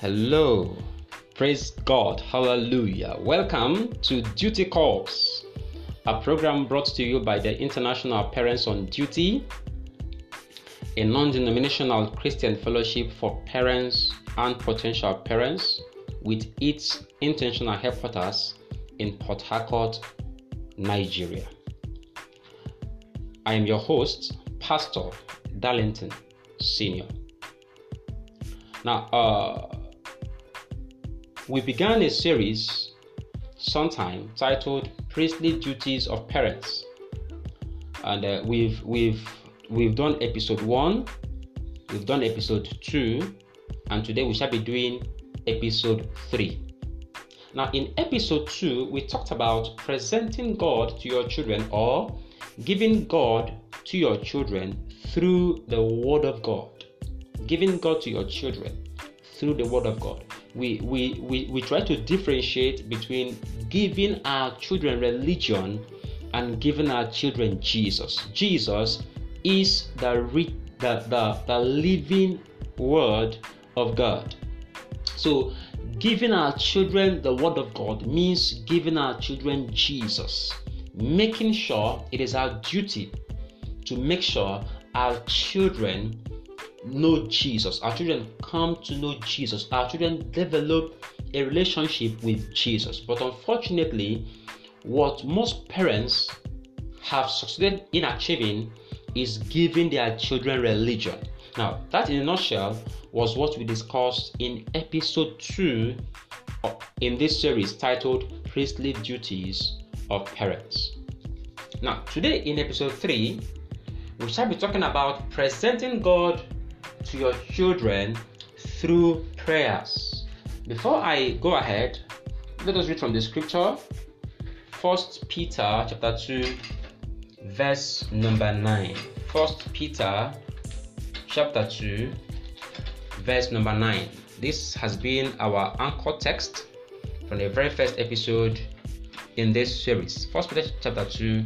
Hello. Praise God. Hallelujah. Welcome to Duty Calls, a program brought to you by the International Parents on Duty, a non denominational Christian fellowship for parents and potential parents with its intentional headquarters in Port Harcourt, Nigeria. I am your host, Pastor Darlington Senior. Now, uh, we began a series sometime titled "Priestly Duties of Parents," and uh, we've we've we've done episode one, we've done episode two, and today we shall be doing episode three. Now, in episode two, we talked about presenting God to your children or giving God to your children through the Word of God. Giving God to your children through the Word of God. We, we, we, we try to differentiate between giving our children religion and giving our children Jesus. Jesus is the, re, the, the, the living Word of God. So, giving our children the Word of God means giving our children Jesus, making sure it is our duty to make sure our children know Jesus. Our children come to know Jesus. Our children develop a relationship with Jesus. But unfortunately, what most parents have succeeded in achieving is giving their children religion. Now, that in a nutshell was what we discussed in episode 2 in this series titled Priestly Duties of Parents. Now, today in episode 3, we shall be talking about presenting God to your children through prayers. Before I go ahead, let us read from the scripture. First Peter chapter 2 verse number 9. First Peter chapter 2 verse number 9. This has been our anchor text from the very first episode in this series. First Peter chapter 2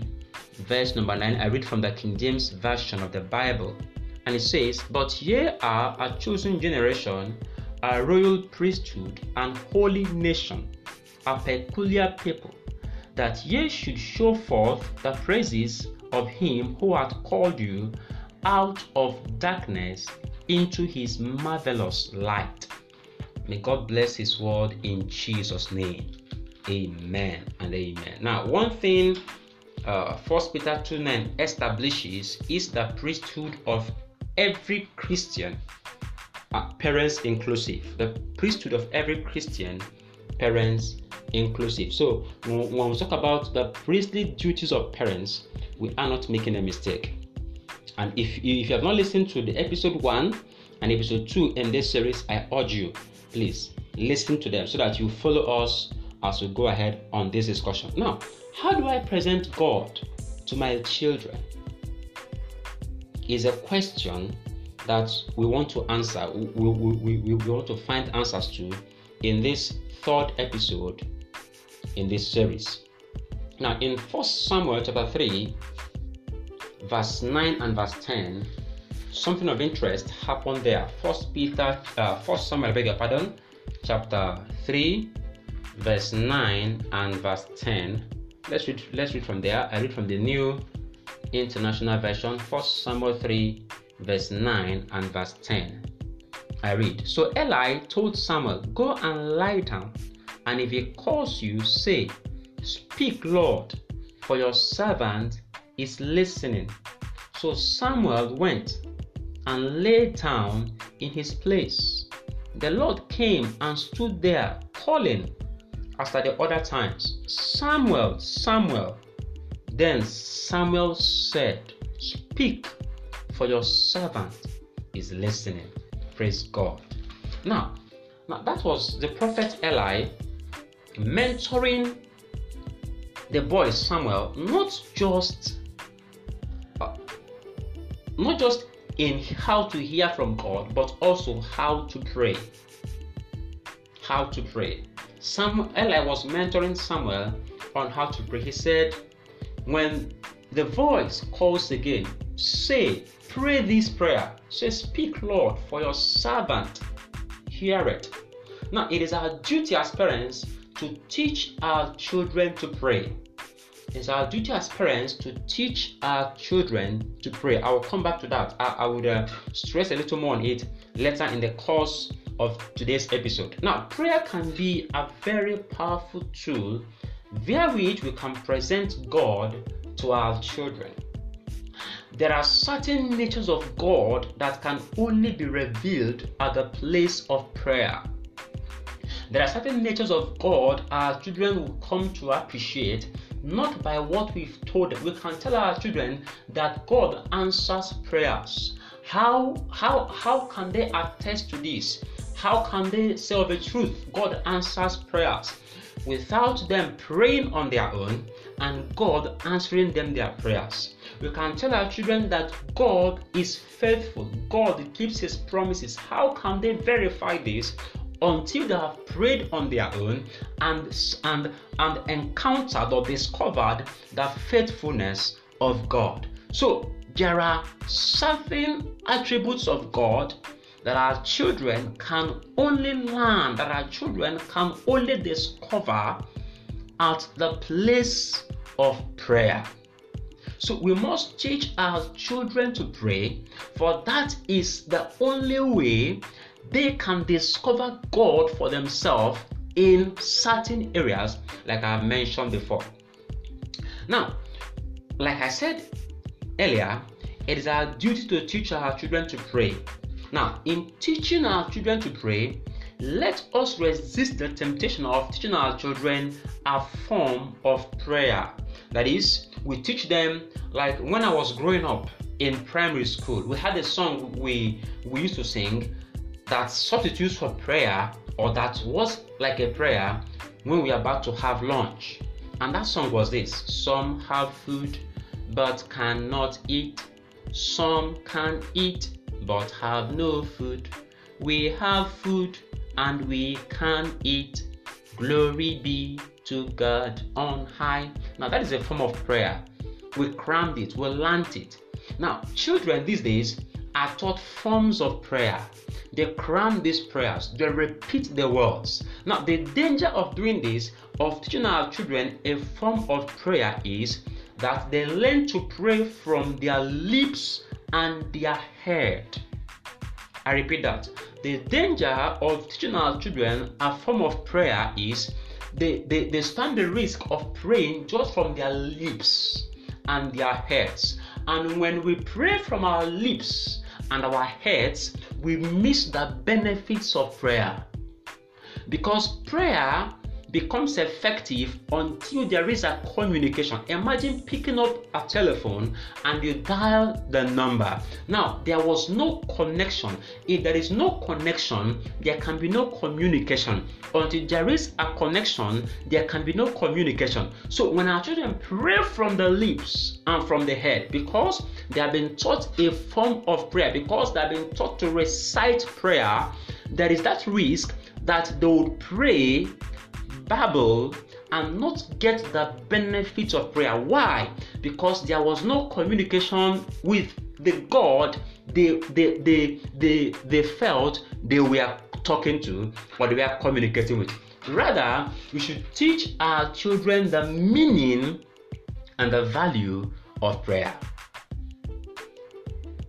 verse number 9. I read from the King James version of the Bible. And it says, But ye are a chosen generation, a royal priesthood, and holy nation, a peculiar people, that ye should show forth the praises of him who hath called you out of darkness into his marvelous light. May God bless his word in Jesus' name. Amen and amen. Now, one thing uh, 1 Peter 2 9 establishes is the priesthood of every Christian, uh, parents inclusive, the priesthood of every Christian, parents inclusive. So when we talk about the priestly duties of parents, we are not making a mistake. And if, if you have not listened to the episode one and episode two in this series, I urge you, please listen to them so that you follow us as we go ahead on this discussion. Now, how do I present God to my children? Is a question that we want to answer, we, we, we, we want to find answers to in this third episode in this series. Now, in 1 Samuel chapter 3, verse 9 and verse 10, something of interest happened there. First Peter, uh, First Samuel, beg your pardon, chapter 3, verse 9 and verse 10. Let's read, let's read from there. I read from the New International Version, 1 Samuel 3, verse 9 and verse 10. I read So Eli told Samuel, Go and lie down, and if he calls you, say, Speak, Lord, for your servant is listening. So Samuel went and lay down in his place. The Lord came and stood there, calling as at the other times, Samuel, Samuel. Then Samuel said, Speak, for your servant is listening. Praise God. Now, now that was the prophet Eli mentoring the boy Samuel, not just uh, not just in how to hear from God, but also how to pray. How to pray. Samuel Eli was mentoring Samuel on how to pray. He said, when the voice calls again, say, pray this prayer. Say, Speak, Lord, for your servant hear it. Now, it is our duty as parents to teach our children to pray. It's our duty as parents to teach our children to pray. I will come back to that. I, I would uh, stress a little more on it later in the course of today's episode. Now, prayer can be a very powerful tool via which we can present God to our children. There are certain natures of God that can only be revealed at the place of prayer. There are certain natures of God our children will come to appreciate not by what we've told them. We can tell our children that God answers prayers. How how how can they attest to this? How can they say of the truth? God answers prayers without them praying on their own and God answering them their prayers. We can tell our children that God is faithful, God keeps His promises. How can they verify this? Until they have prayed on their own and, and, and encountered or discovered the faithfulness of God. So, there are certain attributes of God that our children can only learn, that our children can only discover at the place of prayer. So we must teach our children to pray, for that is the only way they can discover God for themselves in certain areas, like I mentioned before. Now, like I said earlier, it is our duty to teach our children to pray. Now, in teaching our children to pray, let us resist the temptation of teaching our children a form of prayer. That is, we teach them, like when I was growing up in primary school, we had a song we, we used to sing that substitutes for prayer or that was like a prayer when we are about to have lunch. And that song was this Some have food but cannot eat, some can eat but have no food. We have food and we can eat. Glory be to God on high. Now, that is a form of prayer. We crammed it, we learned it. Now, children these days are taught forms of prayer. They cram these prayers, they repeat the words. Now, the danger of doing this, of teaching our children a form of prayer, is that they learn to pray from their lips and their head. I repeat that. The danger of teaching our children a form of prayer is they, they, they stand the risk of praying just from their lips and their heads. And when we pray from our lips and our heads, we miss the benefits of prayer. Because prayer becomes effective until there is a communication. Imagine picking up a telephone and you dial the number. Now, there was no connection. If there is no connection, there can be no communication. Until there is a connection, there can be no communication. So, when our children pray from the lips and from the head, because they have been taught a form of prayer, because they have been taught to recite prayer, there is that risk that they would pray babble and not get the benefit of prayer. Why? Because there was no communication with the God they they they they, they felt they were talking to or they were communicating with. Rather, we should teach our children the meaning and the value of prayer.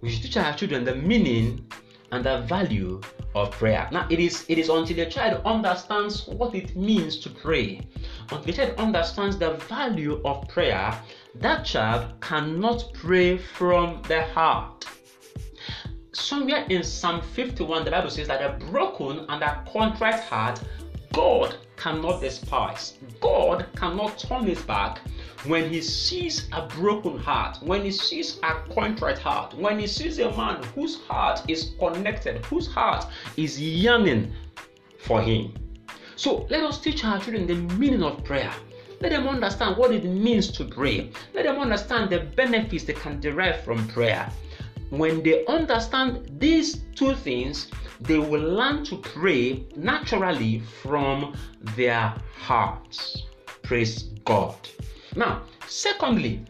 We should teach our children the meaning and the value of prayer. Now it is it is until the child understands what it means to pray, until the child understands the value of prayer, that child cannot pray from the heart. Somewhere in Psalm 51, the Bible says that a broken and a contrite heart God cannot despise. God cannot turn his back when he sees a broken heart, when he sees a contrite heart, when he sees a man whose heart is connected, whose heart is yearning for him. So let us teach our children the meaning of prayer. Let them understand what it means to pray. Let them understand the benefits they can derive from prayer. When they understand these two things, they will learn to pray naturally from their hearts. Praise God. Now, secondly,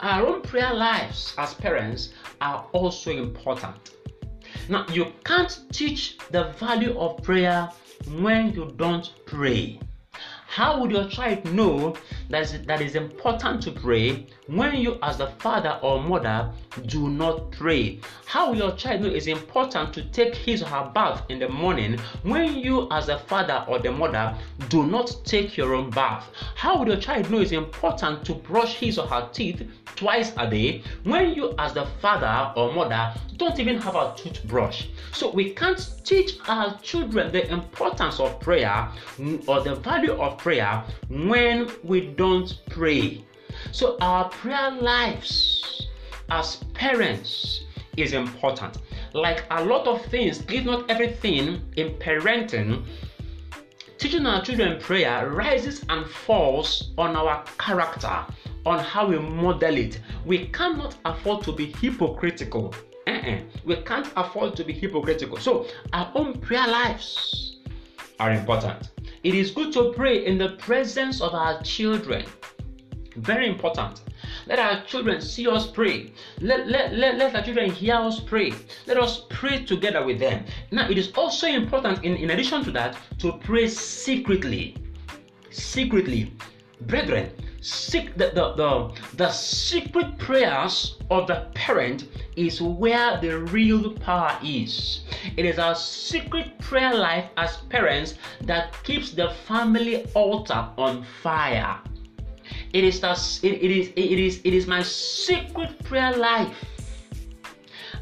our own prayer lives as parents are also important. Now, you can't teach the value of prayer when you don't pray. How would your child know that is important to pray when you, as the father or mother, do not pray? How your child know it's important to take his or her bath in the morning when you, as a father or the mother, do not take your own bath? How your child know it's important to brush his or her teeth twice a day when you, as the father or mother, don't even have a toothbrush? So we can't teach our children the importance of prayer or the value of prayer when we don't pray. So our prayer lives as parents is important. Like a lot of things, if not everything in parenting, teaching our children prayer rises and falls on our character, on how we model it. We cannot afford to be hypocritical. Uh-uh. We can't afford to be hypocritical. So, our own prayer lives are important. It is good to pray in the presence of our children. Very important. Let our children see us pray. Let, let, let, let our children hear us pray. Let us pray together with them. Now, it is also important, in, in addition to that, to pray secretly. Secretly. Brethren, seek the, the, the, the secret prayers of the parent is where the real power is. It is our secret prayer life as parents that keeps the family altar on fire. It is the, it, it is it is it is my secret prayer life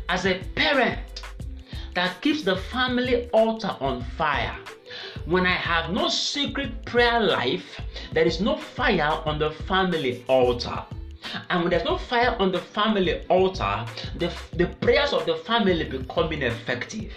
as a parent that keeps the family altar on fire. When I have no secret prayer life, there is no fire on the family altar. And when there's no fire on the family altar, the, the prayers of the family become ineffective.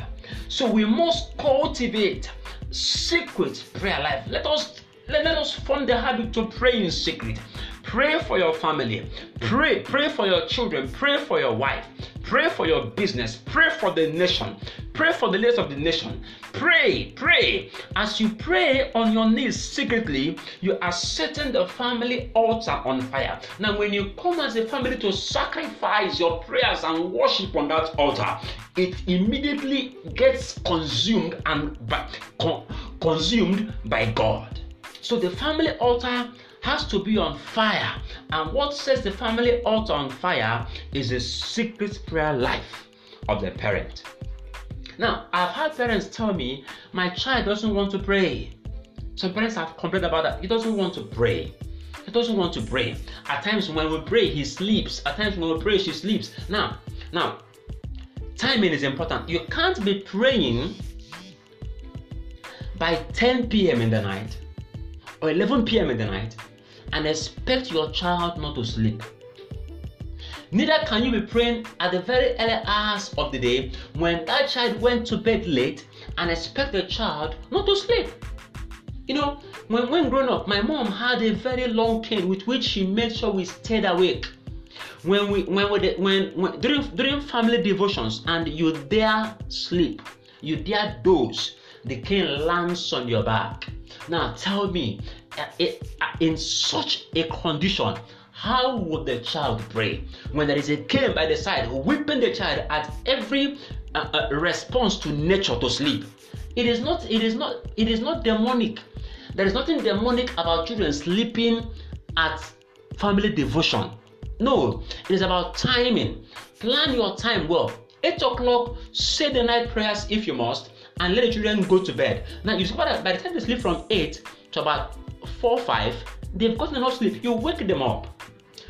So we must cultivate secret prayer life. Let us let, let us form the habit to pray in secret. Pray for your family. Pray. Pray for your children. Pray for your wife. Pray for your business. Pray for the nation. Pray for the leaders of the nation. Pray. Pray. As you pray on your knees secretly, you are setting the family altar on fire. Now, when you come as a family to sacrifice your prayers and worship on that altar, it immediately gets consumed and by, con, consumed by God. So the family altar has to be on fire. And what sets the family altar on fire is the secret prayer life of the parent. Now, I've had parents tell me, my child doesn't want to pray. Some parents have complained about that. He doesn't want to pray. He doesn't want to pray. At times when we pray, he sleeps. At times when we pray, she sleeps. Now, now, timing is important. You can't be praying by 10 p.m. in the night or 11 p.m. in the night and expect your child not to sleep. Neither can you be praying at the very early hours of the day when that child went to bed late and expect the child not to sleep. You know, when, when growing up, my mom had a very long cane with which she made sure we stayed awake. When we when we when, when during during family devotions and you dare sleep, you dare doze, the cane lands on your back. Now tell me, uh, uh, in such a condition, how would the child pray when there is a cane by the side whipping the child at every uh, uh, response to nature to sleep? It is not. It is not. It is not demonic. There is nothing demonic about children sleeping at family devotion. No, it is about timing. Plan your time well. 8 o'clock, say the night prayers if you must and let the children go to bed. Now you discover that by the time they sleep from 8 to about 4 5, they've gotten enough sleep. You wake them up.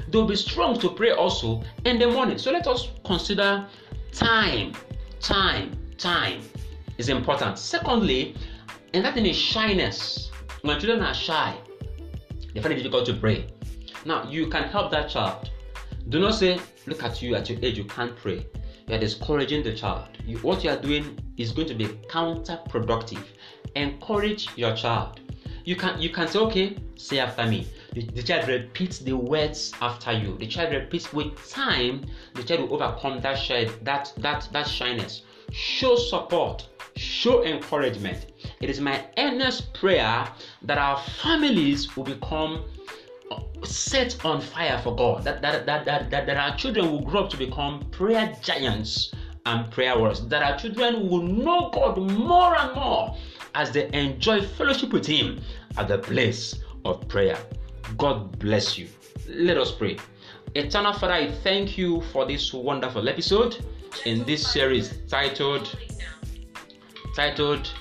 They'll be strong to pray also in the morning. So let us consider time. Time, time is important. Secondly, and that thing is shyness. When children are shy, they find it difficult to pray. Now you can help that child. Do not say, look at you at your age, you can't pray you are discouraging the child. You, what you are doing is going to be counterproductive. Encourage your child. You can you can say, okay, say after me. The, the, child repeats the words after you. The child repeats with time. The child will overcome that that that that shyness. Show support. Show encouragement. It is my earnest prayer that our families will become set on fire for God. That, that, that, that, that, that our children will grow up to become prayer giants and prayer warriors, that our children will know God more and more as they enjoy fellowship with Him at the place of prayer. God bless you. Let us pray. Eternal Father, I thank you for this wonderful episode in this series titled titled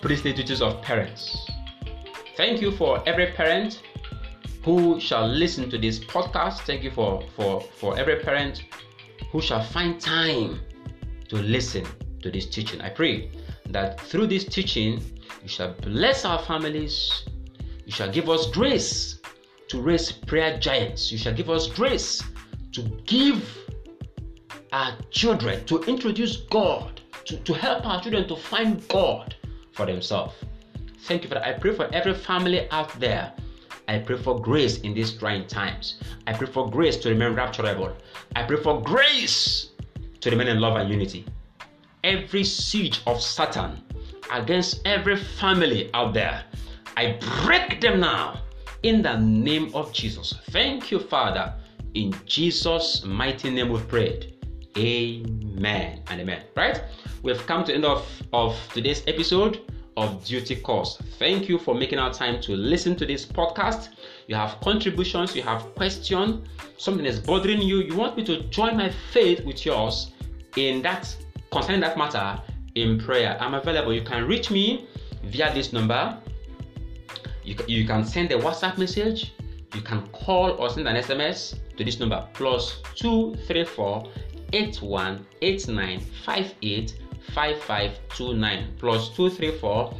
Priestly Duties of Parents. Thank you for every parent who shall listen to this podcast. Thank you for, for, for every parent who shall find time to listen to this teaching. I pray that through this teaching, you shall bless our families. You shall give us grace to raise prayer giants. You shall give us grace to give our children, to introduce God, to, to help our children to find God for themselves. Thank you for that. I pray for every family out there I pray for grace in these trying times. I pray for grace to remain rapturable. I pray for grace to remain in love and unity. Every siege of Satan against every family out there, I break them now in the name of Jesus. Thank you, Father. In Jesus' mighty name we've prayed. Amen and amen. Right? We've come to the end of, of today's episode of Duty Calls. Thank you for making our time to listen to this podcast. You have contributions, you have questions, something is bothering you. You want me to join my faith with yours in that concerning that matter in prayer. I'm available. You can reach me via this number. You, you can send a WhatsApp message. You can call or send an SMS to this number plus 234 8189 58 5529 plus 234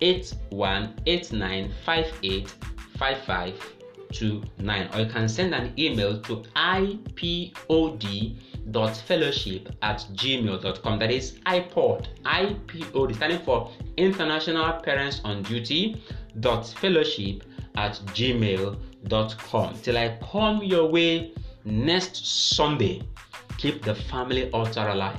8189 585529 or you can send an email to ipod.fellowship at gmail.com that is ipod ipod standing for international parents on duty dot fellowship at gmail.com till i come your way next sunday keep the family altar alive